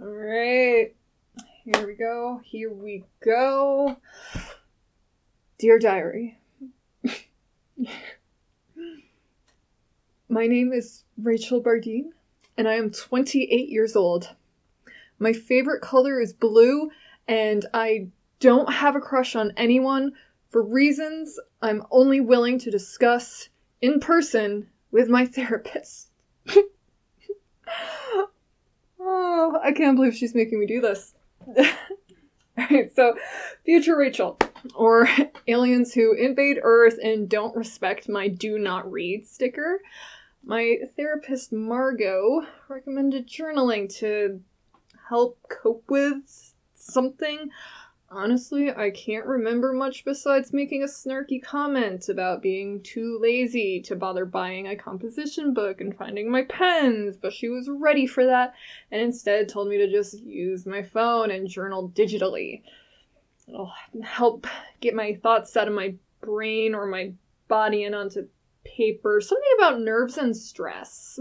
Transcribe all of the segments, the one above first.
All right. Here we go. Here we go. Dear Diary. My name is Rachel Bardine, and I am 28 years old. My favorite color is blue, and I don't have a crush on anyone for reasons I'm only willing to discuss in person with my therapist. Oh, I can't believe she's making me do this. Alright, so future Rachel, or aliens who invade Earth and don't respect my do not read sticker. My therapist Margot recommended journaling to help cope with something. Honestly, I can't remember much besides making a snarky comment about being too lazy to bother buying a composition book and finding my pens, but she was ready for that and instead told me to just use my phone and journal digitally. It'll help get my thoughts out of my brain or my body and onto paper. Something about nerves and stress.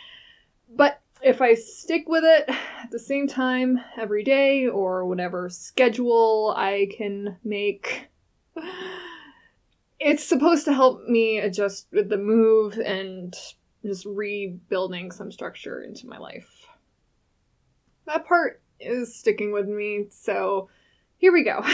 but if I stick with it at the same time every day or whatever schedule I can make, it's supposed to help me adjust with the move and just rebuilding some structure into my life. That part is sticking with me, so here we go.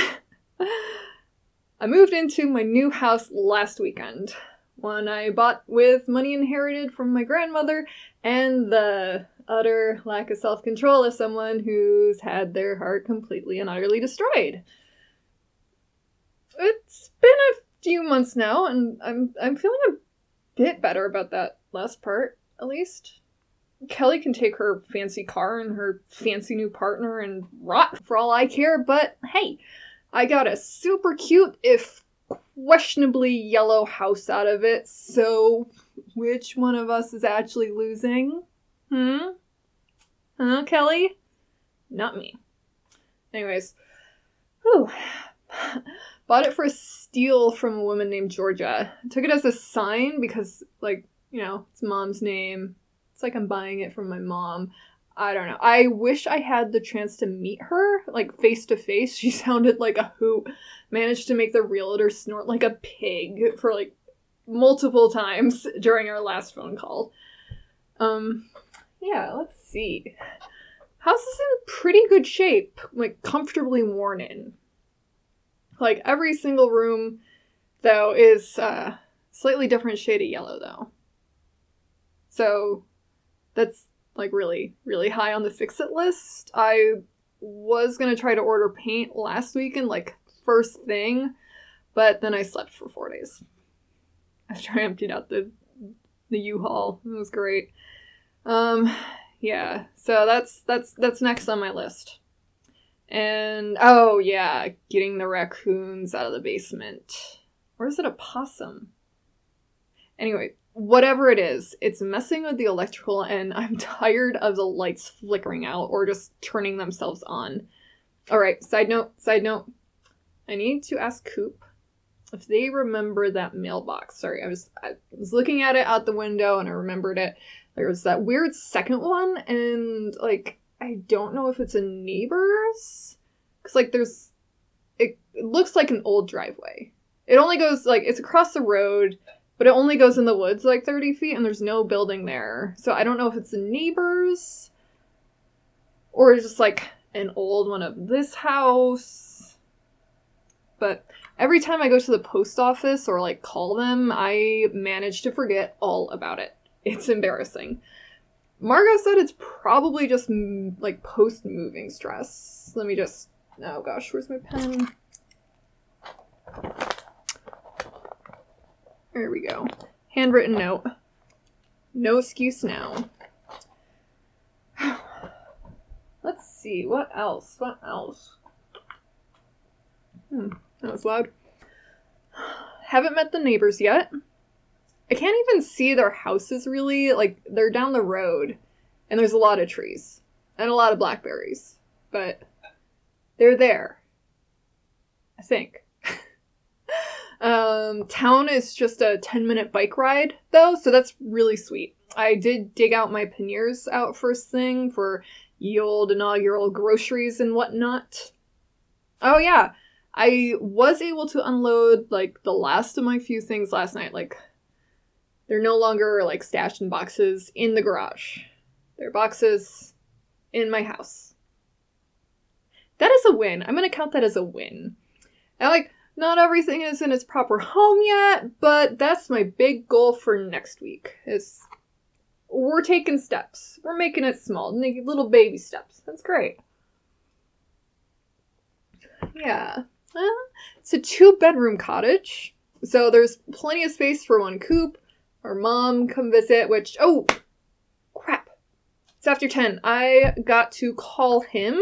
I moved into my new house last weekend one I bought with money inherited from my grandmother, and the utter lack of self control of someone who's had their heart completely and utterly destroyed. It's been a few months now, and I'm I'm feeling a bit better about that last part, at least. Kelly can take her fancy car and her fancy new partner and rot for all I care, but hey, I got a super cute, if questionably yellow house out of it, so which one of us is actually losing? Hmm? Kelly? Not me. Anyways, whew. Bought it for a steal from a woman named Georgia. Took it as a sign because, like, you know, it's mom's name. It's like I'm buying it from my mom. I don't know. I wish I had the chance to meet her, like face to face. She sounded like a hoot. Managed to make the realtor snort like a pig for like multiple times during our last phone call. Um, yeah, let's see. House is in pretty good shape, like comfortably worn in. Like every single room, though, is uh, slightly different shade of yellow, though. So that's like really, really high on the fix it list. I was gonna try to order paint last week and like first thing, but then I slept for four days after I emptied out the the U-Haul. It was great. Um, yeah. So that's that's that's next on my list. And oh yeah, getting the raccoons out of the basement. Or is it a possum? Anyway, whatever it is, it's messing with the electrical, and I'm tired of the lights flickering out or just turning themselves on. Alright, side note, side note. I need to ask Coop if they remember that mailbox. Sorry, I was I was looking at it out the window and I remembered it. There was that weird second one, and like I don't know if it's a neighbor's, because like there's it, it looks like an old driveway. It only goes like it's across the road but it only goes in the woods like 30 feet and there's no building there. So I don't know if it's the neighbors or just like an old one of this house. But every time I go to the post office or like call them, I manage to forget all about it. It's embarrassing. Margot said it's probably just like post moving stress. Let me just. Oh gosh, where's my pen? There we go. Handwritten note. No excuse now. Let's see, what else? What else? Hmm, that was loud. Haven't met the neighbors yet. I can't even see their houses really. Like, they're down the road, and there's a lot of trees, and a lot of blackberries. But they're there. I think. Um, town is just a 10 minute bike ride, though, so that's really sweet. I did dig out my panniers out first thing for ye old inaugural groceries and whatnot. Oh yeah, I was able to unload like the last of my few things last night. Like they're no longer like stashed in boxes in the garage. They're boxes in my house. That is a win. I'm gonna count that as a win. And like, not everything is in its proper home yet, but that's my big goal for next week. Is we're taking steps. We're making it small, little baby steps. That's great. Yeah. it's a two bedroom cottage. So there's plenty of space for one coop. Our mom come visit, which, oh, crap. It's after 10. I got to call him.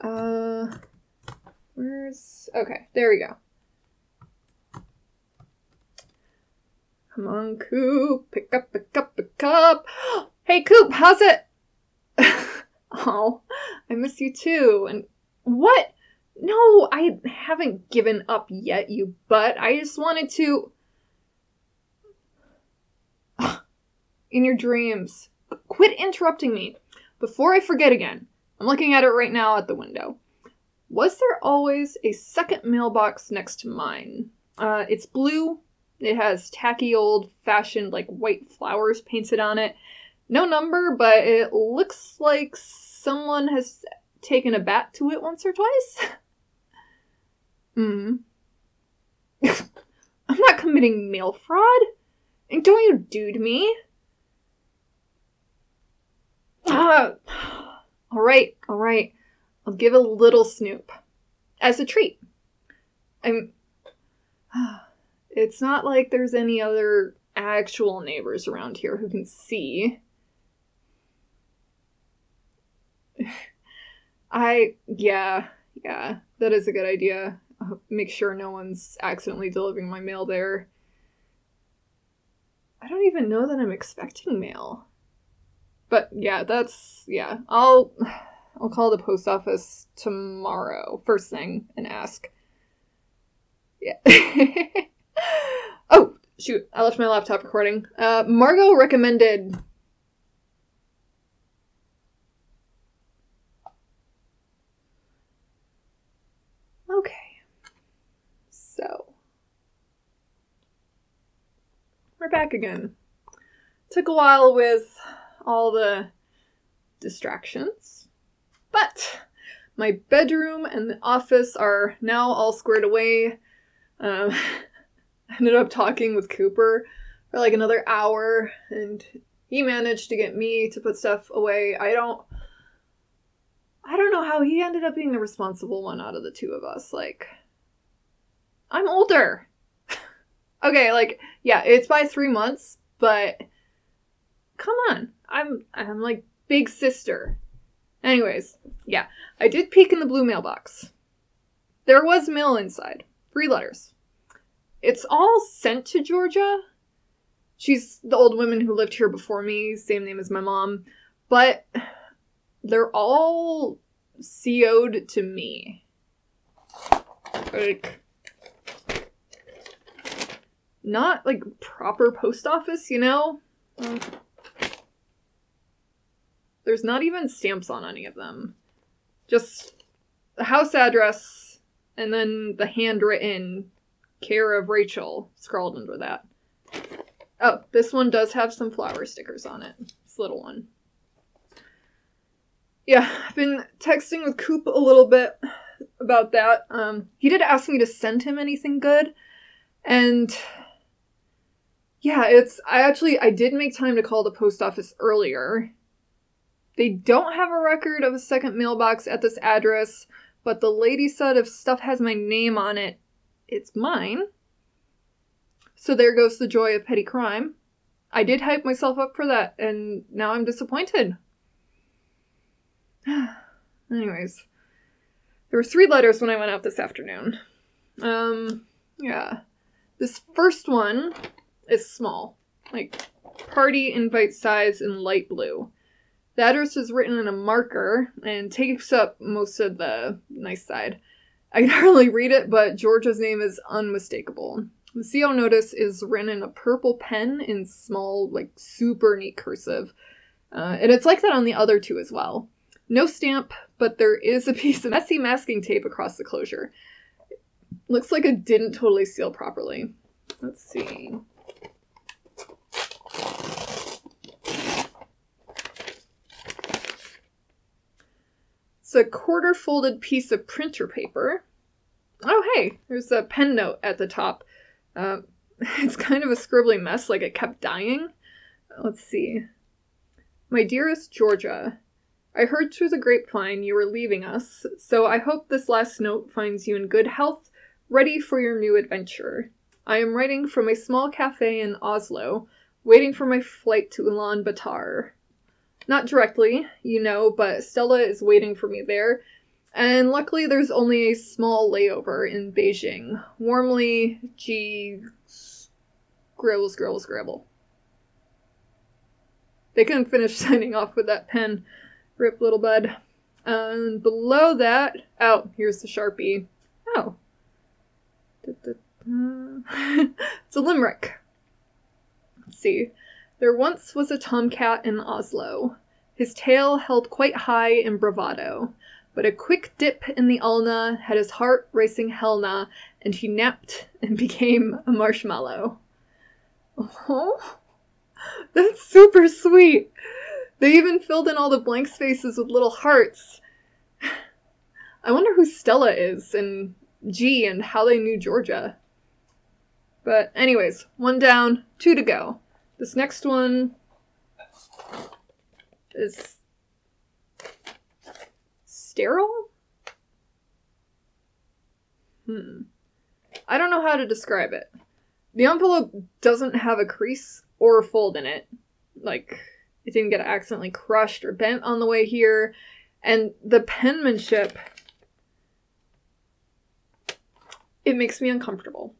Uh, where's, okay, there we go. Come on, Coop. Pick up, pick up, pick up. Hey, Coop, how's it? oh, I miss you too. And what? No, I haven't given up yet, you butt. I just wanted to. In your dreams. Quit interrupting me. Before I forget again, I'm looking at it right now at the window. Was there always a second mailbox next to mine? Uh, it's blue. It has tacky old fashioned, like, white flowers painted on it. No number, but it looks like someone has taken a bat to it once or twice. Hmm. I'm not committing mail fraud. And don't you dude me. Ah. All right, all right. I'll give a little snoop as a treat. I'm. It's not like there's any other actual neighbors around here who can see. I. Yeah, yeah, that is a good idea make sure no one's accidentally delivering my mail there. I don't even know that I'm expecting mail. But yeah, that's yeah. I'll I'll call the post office tomorrow, first thing, and ask. Yeah. oh, shoot, I left my laptop recording. Uh Margot recommended Okay. So, we're back again. Took a while with all the distractions, but my bedroom and the office are now all squared away. Um, I ended up talking with Cooper for like another hour, and he managed to get me to put stuff away. I don't. I don't know how he ended up being the responsible one out of the two of us. Like, I'm older. okay, like yeah, it's by 3 months, but come on. I'm I'm like big sister. Anyways, yeah, I did peek in the blue mailbox. There was mail inside. Three letters. It's all sent to Georgia. She's the old woman who lived here before me, same name as my mom, but they're all CO'd to me. Like, not like proper post office, you know? There's not even stamps on any of them. Just the house address and then the handwritten care of Rachel scrawled under that. Oh, this one does have some flower stickers on it. This little one. Yeah, I've been texting with Coop a little bit about that. Um, he did ask me to send him anything good, and yeah, it's I actually I did make time to call the post office earlier. They don't have a record of a second mailbox at this address, but the lady said if stuff has my name on it, it's mine. So there goes the joy of petty crime. I did hype myself up for that, and now I'm disappointed. Anyways, there were three letters when I went out this afternoon. Um, yeah. This first one is small, like party invite size in light blue. The address is written in a marker and takes up most of the nice side. I can hardly read it, but Georgia's name is unmistakable. The CO notice is written in a purple pen in small, like super neat cursive. Uh, and it's like that on the other two as well. No stamp, but there is a piece of messy masking tape across the closure. Looks like it didn't totally seal properly. Let's see. It's a quarter folded piece of printer paper. Oh, hey, there's a pen note at the top. Uh, it's kind of a scribbly mess, like it kept dying. Let's see. My dearest Georgia, I heard through the grapevine you were leaving us, so I hope this last note finds you in good health, ready for your new adventure. I am writing from a small cafe in Oslo, waiting for my flight to Ulaanbaatar. Not directly, you know, but Stella is waiting for me there, and luckily there's only a small layover in Beijing. Warmly, G. Scribble, scribble, scribble. They couldn't finish signing off with that pen. Rip, little bud. And below that, oh, here's the Sharpie. Oh. it's a limerick. Let's see. There once was a tomcat in Oslo. His tail held quite high in bravado, but a quick dip in the ulna had his heart racing helna, and he napped and became a marshmallow. Oh, that's super sweet. They even filled in all the blank spaces with little hearts. I wonder who Stella is and G and how they knew Georgia. But, anyways, one down, two to go. This next one is sterile? Hmm. I don't know how to describe it. The envelope doesn't have a crease or a fold in it. Like, it didn't get accidentally crushed or bent on the way here. And the penmanship, it makes me uncomfortable.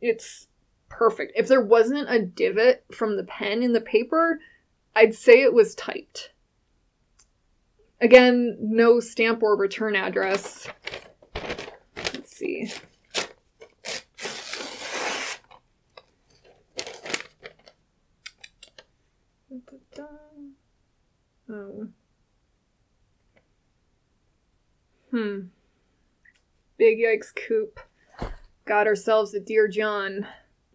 It's perfect. If there wasn't a divot from the pen in the paper, I'd say it was typed. Again, no stamp or return address. Let's see. Oh. Hmm. Big yikes coop. Got ourselves a Dear John.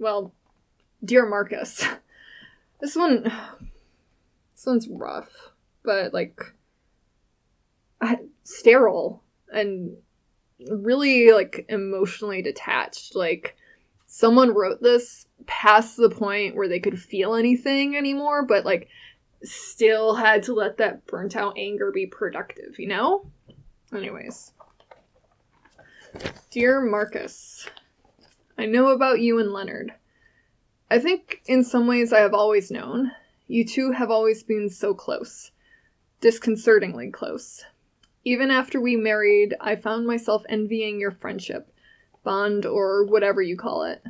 Well, Dear Marcus. This one. This one's rough, but like. sterile and really like emotionally detached. Like, someone wrote this past the point where they could feel anything anymore, but like still had to let that burnt out anger be productive, you know? Anyways. Dear Marcus, I know about you and Leonard. I think in some ways I have always known. You two have always been so close. Disconcertingly close. Even after we married, I found myself envying your friendship, bond, or whatever you call it.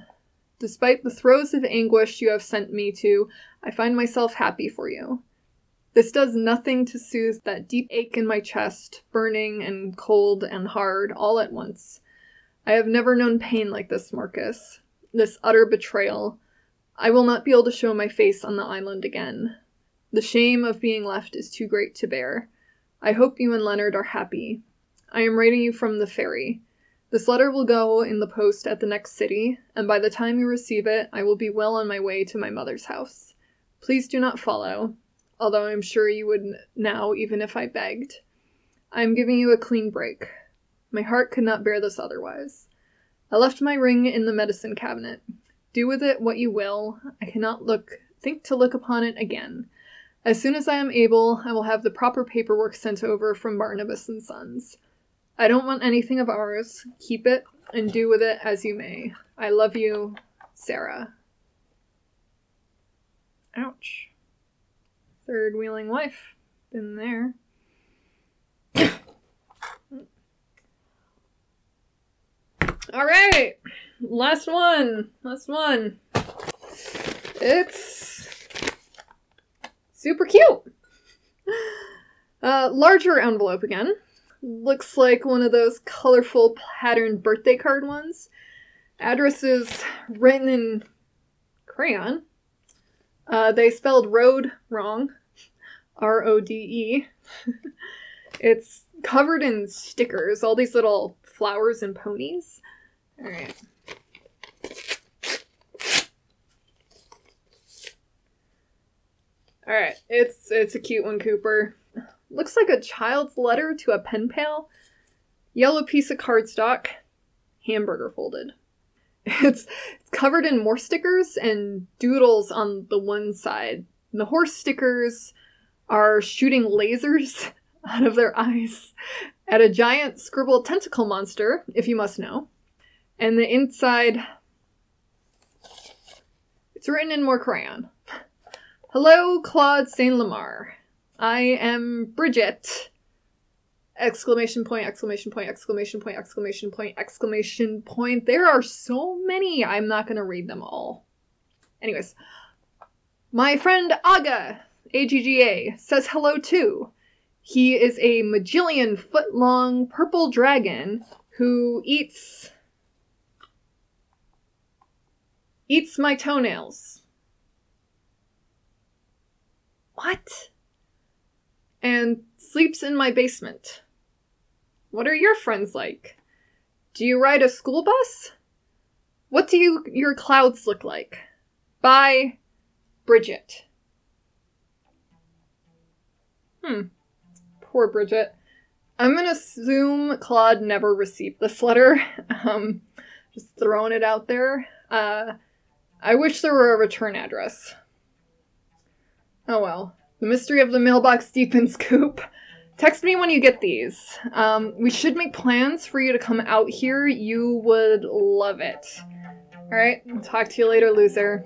Despite the throes of anguish you have sent me to, I find myself happy for you. This does nothing to soothe that deep ache in my chest, burning and cold and hard all at once. I have never known pain like this, Marcus. This utter betrayal. I will not be able to show my face on the island again. The shame of being left is too great to bear. I hope you and Leonard are happy. I am writing you from the ferry. This letter will go in the post at the next city, and by the time you receive it, I will be well on my way to my mother's house. Please do not follow, although I'm sure you would now, even if I begged. I am giving you a clean break. My heart could not bear this otherwise. I left my ring in the medicine cabinet. Do with it what you will. I cannot look think to look upon it again. As soon as I am able, I will have the proper paperwork sent over from Barnabas and Sons. I don't want anything of ours. Keep it and do with it as you may. I love you, Sarah. Ouch. Third wheeling wife. Been there. All right. Last one. Last one. It's super cute. Uh, larger envelope again looks like one of those colorful patterned birthday card ones. address is written in crayon. Uh, they spelled road wrong. R O D E. it's covered in stickers, all these little flowers and ponies. Alright. Alright, it's it's a cute one, Cooper. Looks like a child's letter to a pen pal. Yellow piece of cardstock, hamburger folded. It's, it's covered in more stickers and doodles on the one side. And The horse stickers are shooting lasers out of their eyes at a giant scribbled tentacle monster, if you must know. And the inside, it's written in more crayon. Hello, Claude Saint Lamar. I am Bridget. Exclamation point, exclamation point, exclamation point, exclamation point, exclamation point. There are so many. I'm not going to read them all. Anyways, my friend Aga, AGGA, says hello too. He is a Majillion foot long purple dragon who eats. Eats my toenails. What? And sleeps in my basement. What are your friends like? Do you ride a school bus? What do you, your clouds look like? By Bridget. Hmm. Poor Bridget. I'm gonna assume Claude never received this letter. Um, just throwing it out there. Uh, I wish there were a return address. Oh well. The mystery of the mailbox deepens, Coop. Text me when you get these. Um, we should make plans for you to come out here. You would love it. Alright, talk to you later, loser.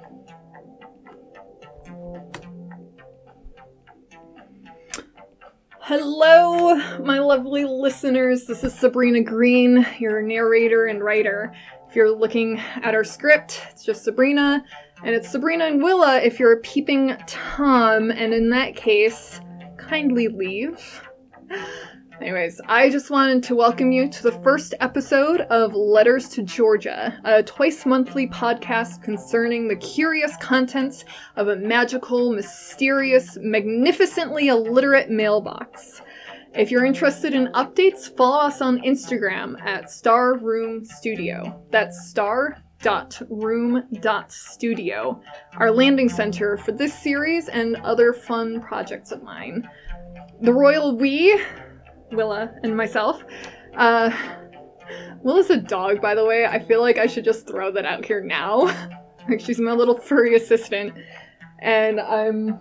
Hello, my lovely listeners. This is Sabrina Green, your narrator and writer. If you're looking at our script, it's just Sabrina, and it's Sabrina and Willa if you're a peeping Tom, and in that case, kindly leave. Anyways, I just wanted to welcome you to the first episode of Letters to Georgia, a twice monthly podcast concerning the curious contents of a magical, mysterious, magnificently illiterate mailbox. If you're interested in updates, follow us on Instagram at Star Room Studio. That's star dot room dot studio, our landing center for this series and other fun projects of mine. The royal we, Willa and myself, uh, Willa's a dog, by the way. I feel like I should just throw that out here now. like she's my little furry assistant, and I'm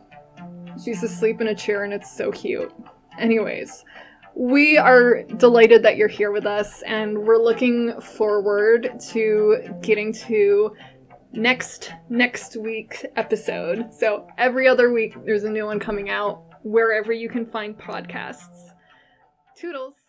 she's asleep in a chair, and it's so cute. Anyways, we are delighted that you're here with us, and we're looking forward to getting to next next week's episode. So every other week there's a new one coming out wherever you can find podcasts. Toodles.